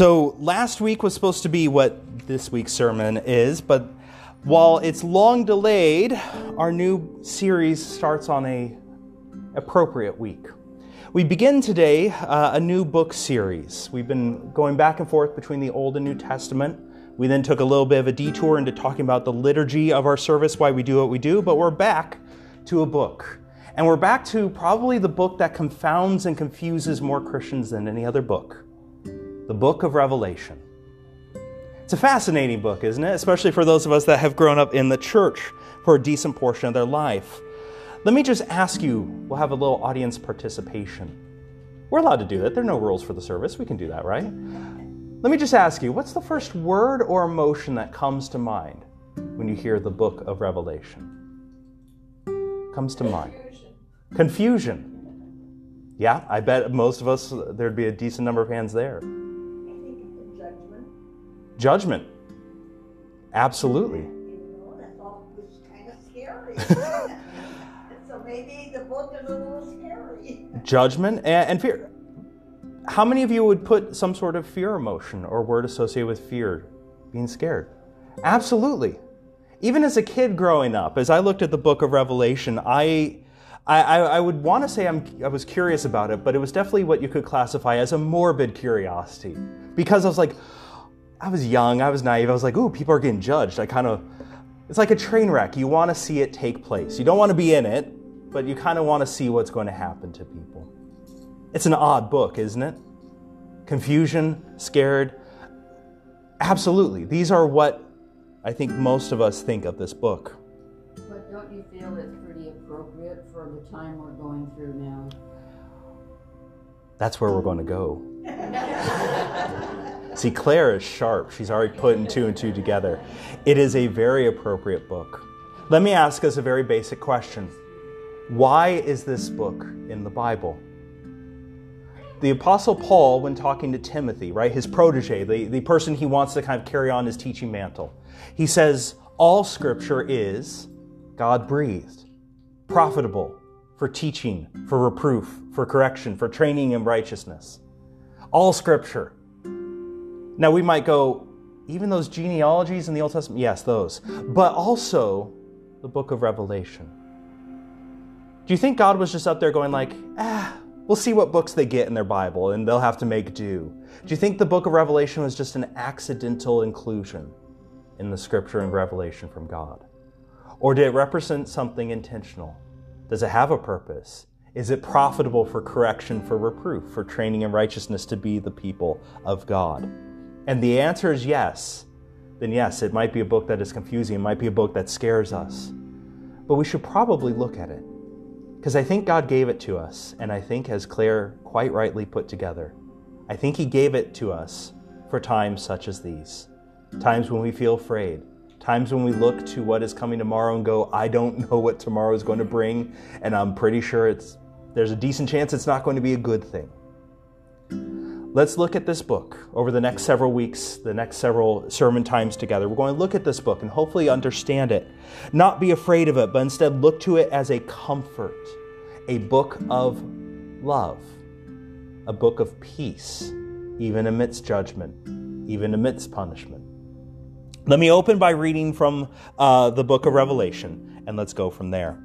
So, last week was supposed to be what this week's sermon is, but while it's long delayed, our new series starts on a appropriate week. We begin today uh, a new book series. We've been going back and forth between the Old and New Testament. We then took a little bit of a detour into talking about the liturgy of our service, why we do what we do, but we're back to a book. And we're back to probably the book that confounds and confuses more Christians than any other book the book of Revelation. It's a fascinating book, isn't it? Especially for those of us that have grown up in the church for a decent portion of their life. Let me just ask you we'll have a little audience participation. We're allowed to do that. There are no rules for the service. We can do that, right? Let me just ask you what's the first word or emotion that comes to mind when you hear the book of Revelation? Comes to mind. Confusion. Yeah, I bet most of us, there'd be a decent number of hands there. Of Absolutely. so maybe the book is a little scary. Judgment and, and fear. How many of you would put some sort of fear emotion or word associated with fear, being scared? Absolutely. Even as a kid growing up, as I looked at the book of Revelation, I, I, I I would want to say I'm, I was curious about it, but it was definitely what you could classify as a morbid curiosity. Because I was like, I was young, I was naive, I was like, ooh, people are getting judged. I kind of, it's like a train wreck. You want to see it take place. You don't want to be in it, but you kind of want to see what's going to happen to people. It's an odd book, isn't it? Confusion, scared. Absolutely. These are what I think most of us think of this book. But don't you feel it's pretty appropriate for the time we're going through now? That's where we're going to go. See, Claire is sharp. She's already putting two and two together. It is a very appropriate book. Let me ask us a very basic question Why is this book in the Bible? The Apostle Paul, when talking to Timothy, right, his protege, the, the person he wants to kind of carry on his teaching mantle, he says, All scripture is God breathed, profitable for teaching, for reproof, for correction, for training in righteousness. All scripture. Now we might go, even those genealogies in the Old Testament? Yes, those. But also the book of Revelation. Do you think God was just up there going like, ah, we'll see what books they get in their Bible and they'll have to make do? Do you think the book of Revelation was just an accidental inclusion in the scripture and revelation from God? Or did it represent something intentional? Does it have a purpose? Is it profitable for correction, for reproof, for training in righteousness to be the people of God? And the answer is yes. Then, yes, it might be a book that is confusing. It might be a book that scares us. But we should probably look at it. Because I think God gave it to us. And I think, as Claire quite rightly put together, I think He gave it to us for times such as these times when we feel afraid, times when we look to what is coming tomorrow and go, I don't know what tomorrow is going to bring. And I'm pretty sure it's, there's a decent chance it's not going to be a good thing. Let's look at this book over the next several weeks, the next several sermon times together. We're going to look at this book and hopefully understand it. Not be afraid of it, but instead look to it as a comfort, a book of love, a book of peace, even amidst judgment, even amidst punishment. Let me open by reading from uh, the book of Revelation, and let's go from there.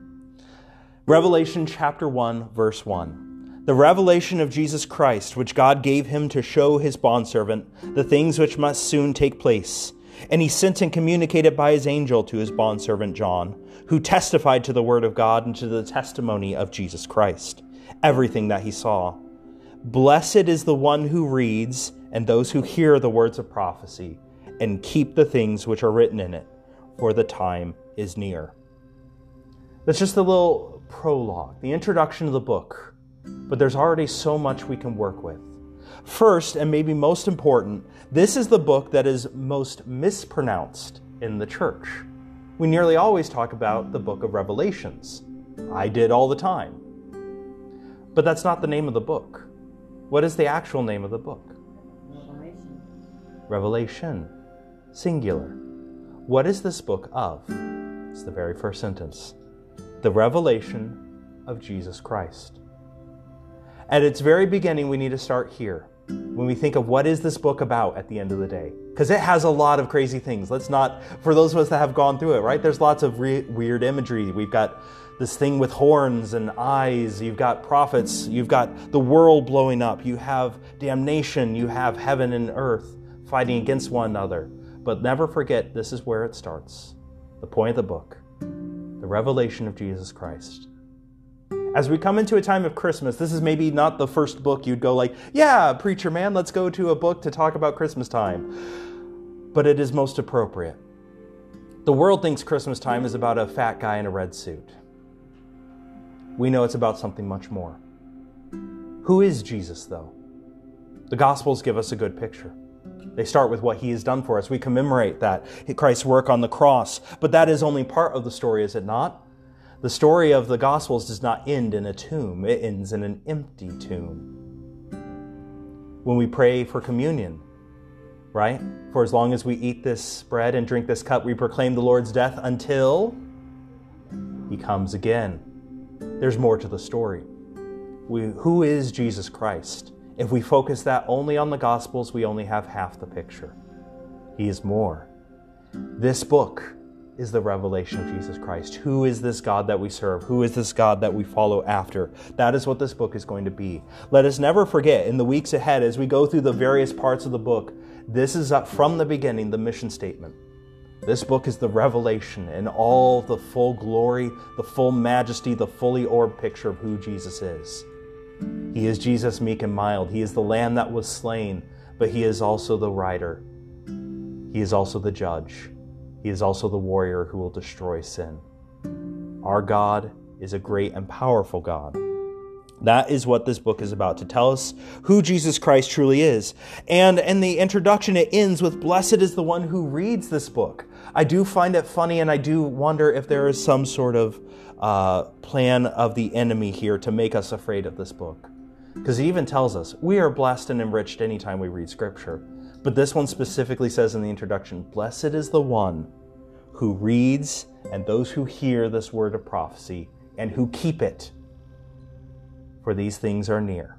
Revelation chapter 1, verse 1 the revelation of Jesus Christ, which God gave him to show his bondservant the things which must soon take place. And he sent and communicated by his angel to his bondservant John, who testified to the word of God and to the testimony of Jesus Christ, everything that he saw. Blessed is the one who reads and those who hear the words of prophecy and keep the things which are written in it, for the time is near. That's just a little prologue, the introduction of the book but there's already so much we can work with. First, and maybe most important, this is the book that is most mispronounced in the church. We nearly always talk about the book of Revelations. I did all the time. But that's not the name of the book. What is the actual name of the book? Revelation. Revelation. Singular. What is this book of? It's the very first sentence. The revelation of Jesus Christ. At its very beginning, we need to start here. when we think of what is this book about at the end of the day. Because it has a lot of crazy things. Let's not for those of us that have gone through it right? There's lots of re- weird imagery. We've got this thing with horns and eyes. You've got prophets. You've got the world blowing up. You have damnation. You have heaven and earth fighting against one another. But never forget this is where it starts. The point of the book. The revelation of jesus christ as we come into a time of Christmas, this is maybe not the first book you'd go like, "Yeah, preacher man, let's go to a book to talk about Christmas time." But it is most appropriate. The world thinks Christmas time is about a fat guy in a red suit. We know it's about something much more. Who is Jesus, though? The Gospels give us a good picture. They start with what he has done for us. We commemorate that, Christ's work on the cross. But that is only part of the story, is it not? The story of the Gospels does not end in a tomb, it ends in an empty tomb. When we pray for communion, right? For as long as we eat this bread and drink this cup, we proclaim the Lord's death until he comes again. There's more to the story. We, who is Jesus Christ? If we focus that only on the Gospels, we only have half the picture. He is more. This book is the revelation of Jesus Christ. Who is this God that we serve? Who is this God that we follow after? That is what this book is going to be. Let us never forget in the weeks ahead, as we go through the various parts of the book, this is up from the beginning the mission statement. This book is the revelation in all the full glory, the full majesty, the fully orbed picture of who Jesus is. He is Jesus meek and mild. He is the lamb that was slain, but he is also the rider. He is also the judge. He is also the warrior who will destroy sin. Our God is a great and powerful God. That is what this book is about to tell us who Jesus Christ truly is. And in the introduction, it ends with Blessed is the one who reads this book. I do find it funny, and I do wonder if there is some sort of uh, plan of the enemy here to make us afraid of this book. Because he even tells us we are blessed and enriched anytime we read Scripture. But this one specifically says in the introduction Blessed is the one who reads and those who hear this word of prophecy and who keep it, for these things are near.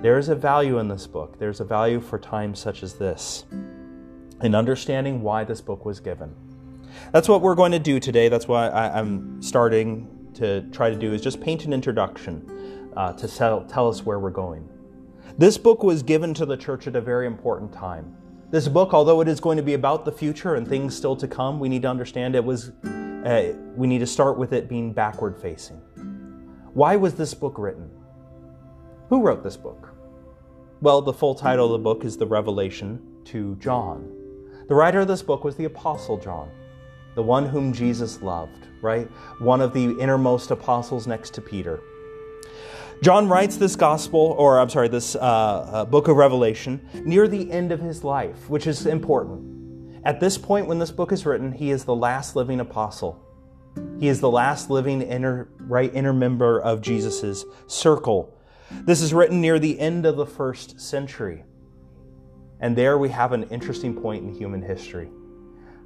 There is a value in this book. There's a value for times such as this, in understanding why this book was given. That's what we're going to do today. That's why I, am starting to try to do is just paint an introduction uh, to tell, tell us where we're going. This book was given to the church at a very important time. This book, although it is going to be about the future and things still to come, we need to understand it was, uh, we need to start with it being backward facing. Why was this book written? Who wrote this book? Well, the full title of the book is The Revelation to John. The writer of this book was the Apostle John, the one whom Jesus loved, right? One of the innermost apostles next to Peter. John writes this gospel, or I'm sorry, this uh, uh, book of Revelation, near the end of his life, which is important. At this point, when this book is written, he is the last living apostle. He is the last living inner, right inner member of Jesus' circle. This is written near the end of the first century. And there we have an interesting point in human history.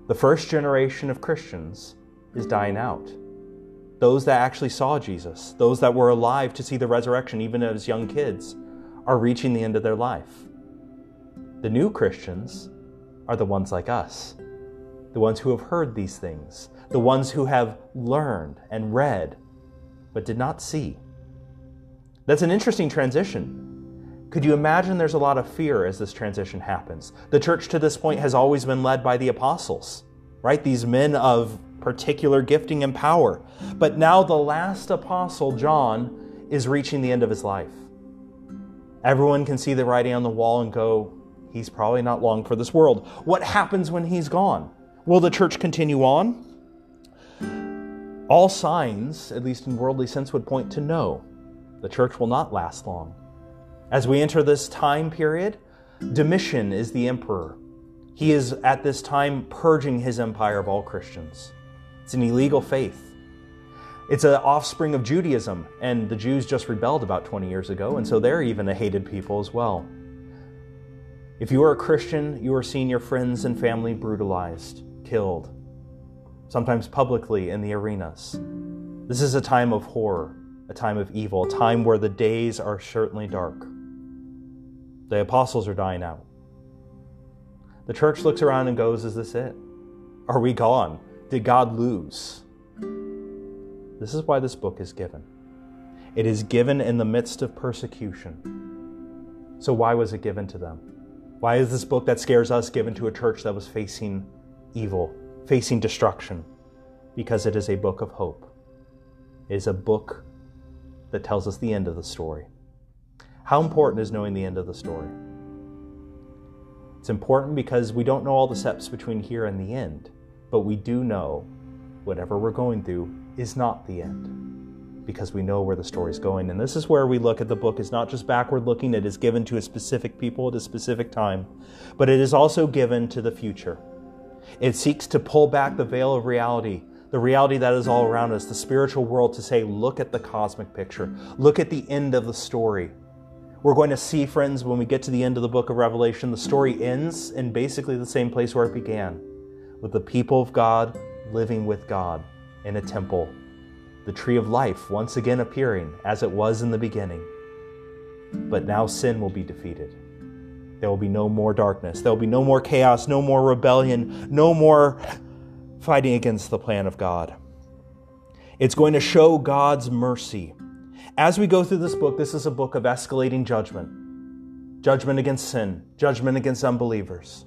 The first generation of Christians is dying out those that actually saw Jesus, those that were alive to see the resurrection, even as young kids, are reaching the end of their life. The new Christians are the ones like us, the ones who have heard these things, the ones who have learned and read, but did not see. That's an interesting transition. Could you imagine there's a lot of fear as this transition happens? The church to this point has always been led by the apostles, right? These men of particular gifting and power. But now the last apostle, John, is reaching the end of his life. Everyone can see the writing on the wall and go, he's probably not long for this world. What happens when he's gone? Will the church continue on? All signs, at least in worldly sense, would point to no. The church will not last long. As we enter this time period, Domitian is the emperor. He is at this time purging his empire of all Christians. It's an illegal faith. It's an offspring of Judaism, and the Jews just rebelled about 20 years ago, and so they're even a hated people as well. If you are a Christian, you are seeing your friends and family brutalized, killed, sometimes publicly in the arenas. This is a time of horror, a time of evil, a time where the days are certainly dark. The apostles are dying out. The church looks around and goes, Is this it? Are we gone? Did God lose? This is why this book is given. It is given in the midst of persecution. So, why was it given to them? Why is this book that scares us given to a church that was facing evil, facing destruction? Because it is a book of hope. It is a book that tells us the end of the story. How important is knowing the end of the story? It's important because we don't know all the steps between here and the end, but we do know whatever we're going through is not the end because we know where the story's going. And this is where we look at the book is not just backward looking, it is given to a specific people at a specific time, but it is also given to the future. It seeks to pull back the veil of reality, the reality that is all around us, the spiritual world, to say, look at the cosmic picture, look at the end of the story. We're going to see, friends, when we get to the end of the book of Revelation, the story ends in basically the same place where it began with the people of God living with God in a temple, the tree of life once again appearing as it was in the beginning. But now sin will be defeated. There will be no more darkness. There will be no more chaos, no more rebellion, no more fighting against the plan of God. It's going to show God's mercy as we go through this book, this is a book of escalating judgment judgment against sin, judgment against unbelievers.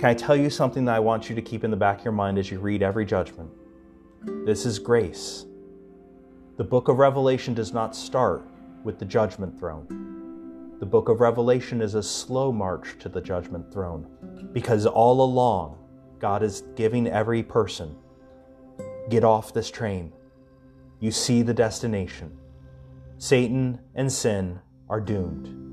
Can I tell you something that I want you to keep in the back of your mind as you read every judgment? This is grace. The book of Revelation does not start with the judgment throne. The book of Revelation is a slow march to the judgment throne because all along, God is giving every person get off this train you see the destination. Satan and sin are doomed.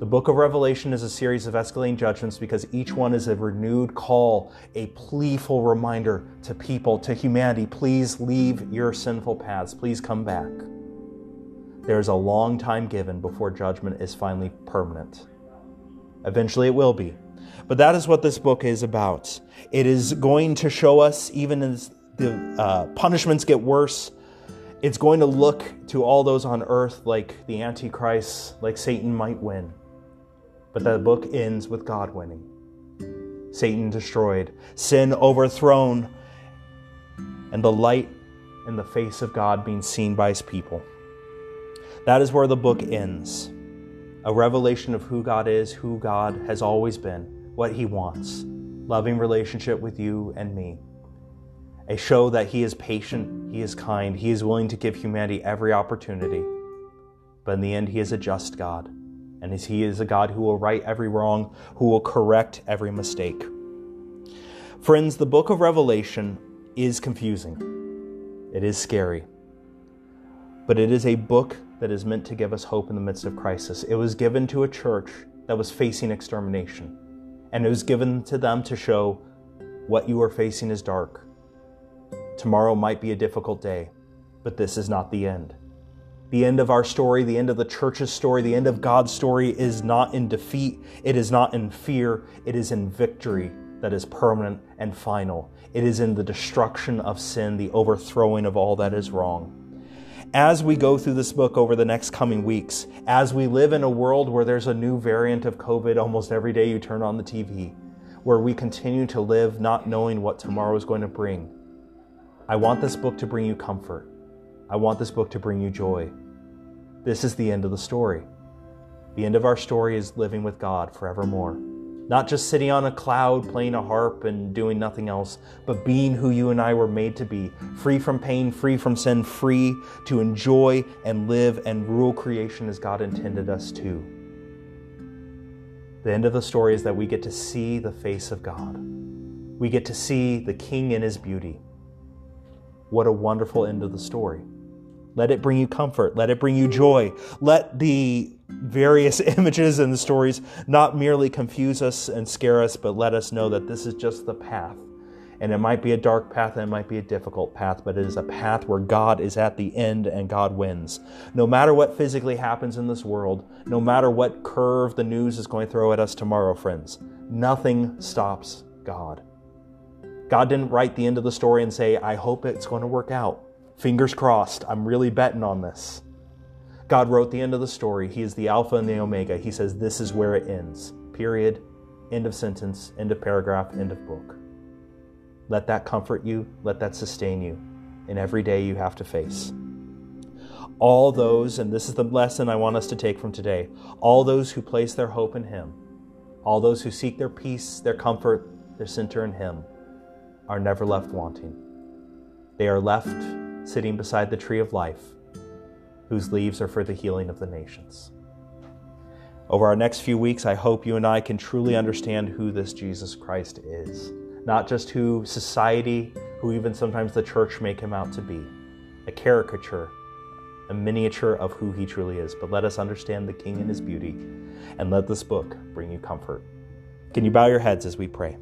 The book of Revelation is a series of escalating judgments because each one is a renewed call, a pleaful reminder to people, to humanity please leave your sinful paths, please come back. There's a long time given before judgment is finally permanent. Eventually it will be. But that is what this book is about. It is going to show us, even as the uh, punishments get worse. It's going to look to all those on earth like the Antichrist, like Satan might win. But the book ends with God winning. Satan destroyed, sin overthrown, and the light in the face of God being seen by his people. That is where the book ends. A revelation of who God is, who God has always been, what he wants. Loving relationship with you and me a show that He is patient, He is kind, He is willing to give humanity every opportunity. But in the end, He is a just God, and as He is a God who will right every wrong, who will correct every mistake. Friends, the book of Revelation is confusing, it is scary, but it is a book that is meant to give us hope in the midst of crisis. It was given to a church that was facing extermination, and it was given to them to show what you are facing is dark Tomorrow might be a difficult day, but this is not the end. The end of our story, the end of the church's story, the end of God's story is not in defeat, it is not in fear, it is in victory that is permanent and final. It is in the destruction of sin, the overthrowing of all that is wrong. As we go through this book over the next coming weeks, as we live in a world where there's a new variant of COVID almost every day you turn on the TV, where we continue to live not knowing what tomorrow is going to bring, I want this book to bring you comfort. I want this book to bring you joy. This is the end of the story. The end of our story is living with God forevermore. Not just sitting on a cloud playing a harp and doing nothing else, but being who you and I were made to be free from pain, free from sin, free to enjoy and live and rule creation as God intended us to. The end of the story is that we get to see the face of God. We get to see the King in his beauty. What a wonderful end of the story. Let it bring you comfort. Let it bring you joy. Let the various images and the stories not merely confuse us and scare us, but let us know that this is just the path. And it might be a dark path and it might be a difficult path, but it is a path where God is at the end and God wins. No matter what physically happens in this world, no matter what curve the news is going to throw at us tomorrow, friends, nothing stops God. God didn't write the end of the story and say, I hope it's going to work out. Fingers crossed. I'm really betting on this. God wrote the end of the story. He is the Alpha and the Omega. He says, This is where it ends. Period. End of sentence. End of paragraph. End of book. Let that comfort you. Let that sustain you in every day you have to face. All those, and this is the lesson I want us to take from today, all those who place their hope in Him, all those who seek their peace, their comfort, their center in Him, are never left wanting. They are left sitting beside the tree of life, whose leaves are for the healing of the nations. Over our next few weeks, I hope you and I can truly understand who this Jesus Christ is, not just who society, who even sometimes the church make him out to be, a caricature, a miniature of who he truly is. But let us understand the King and his beauty, and let this book bring you comfort. Can you bow your heads as we pray?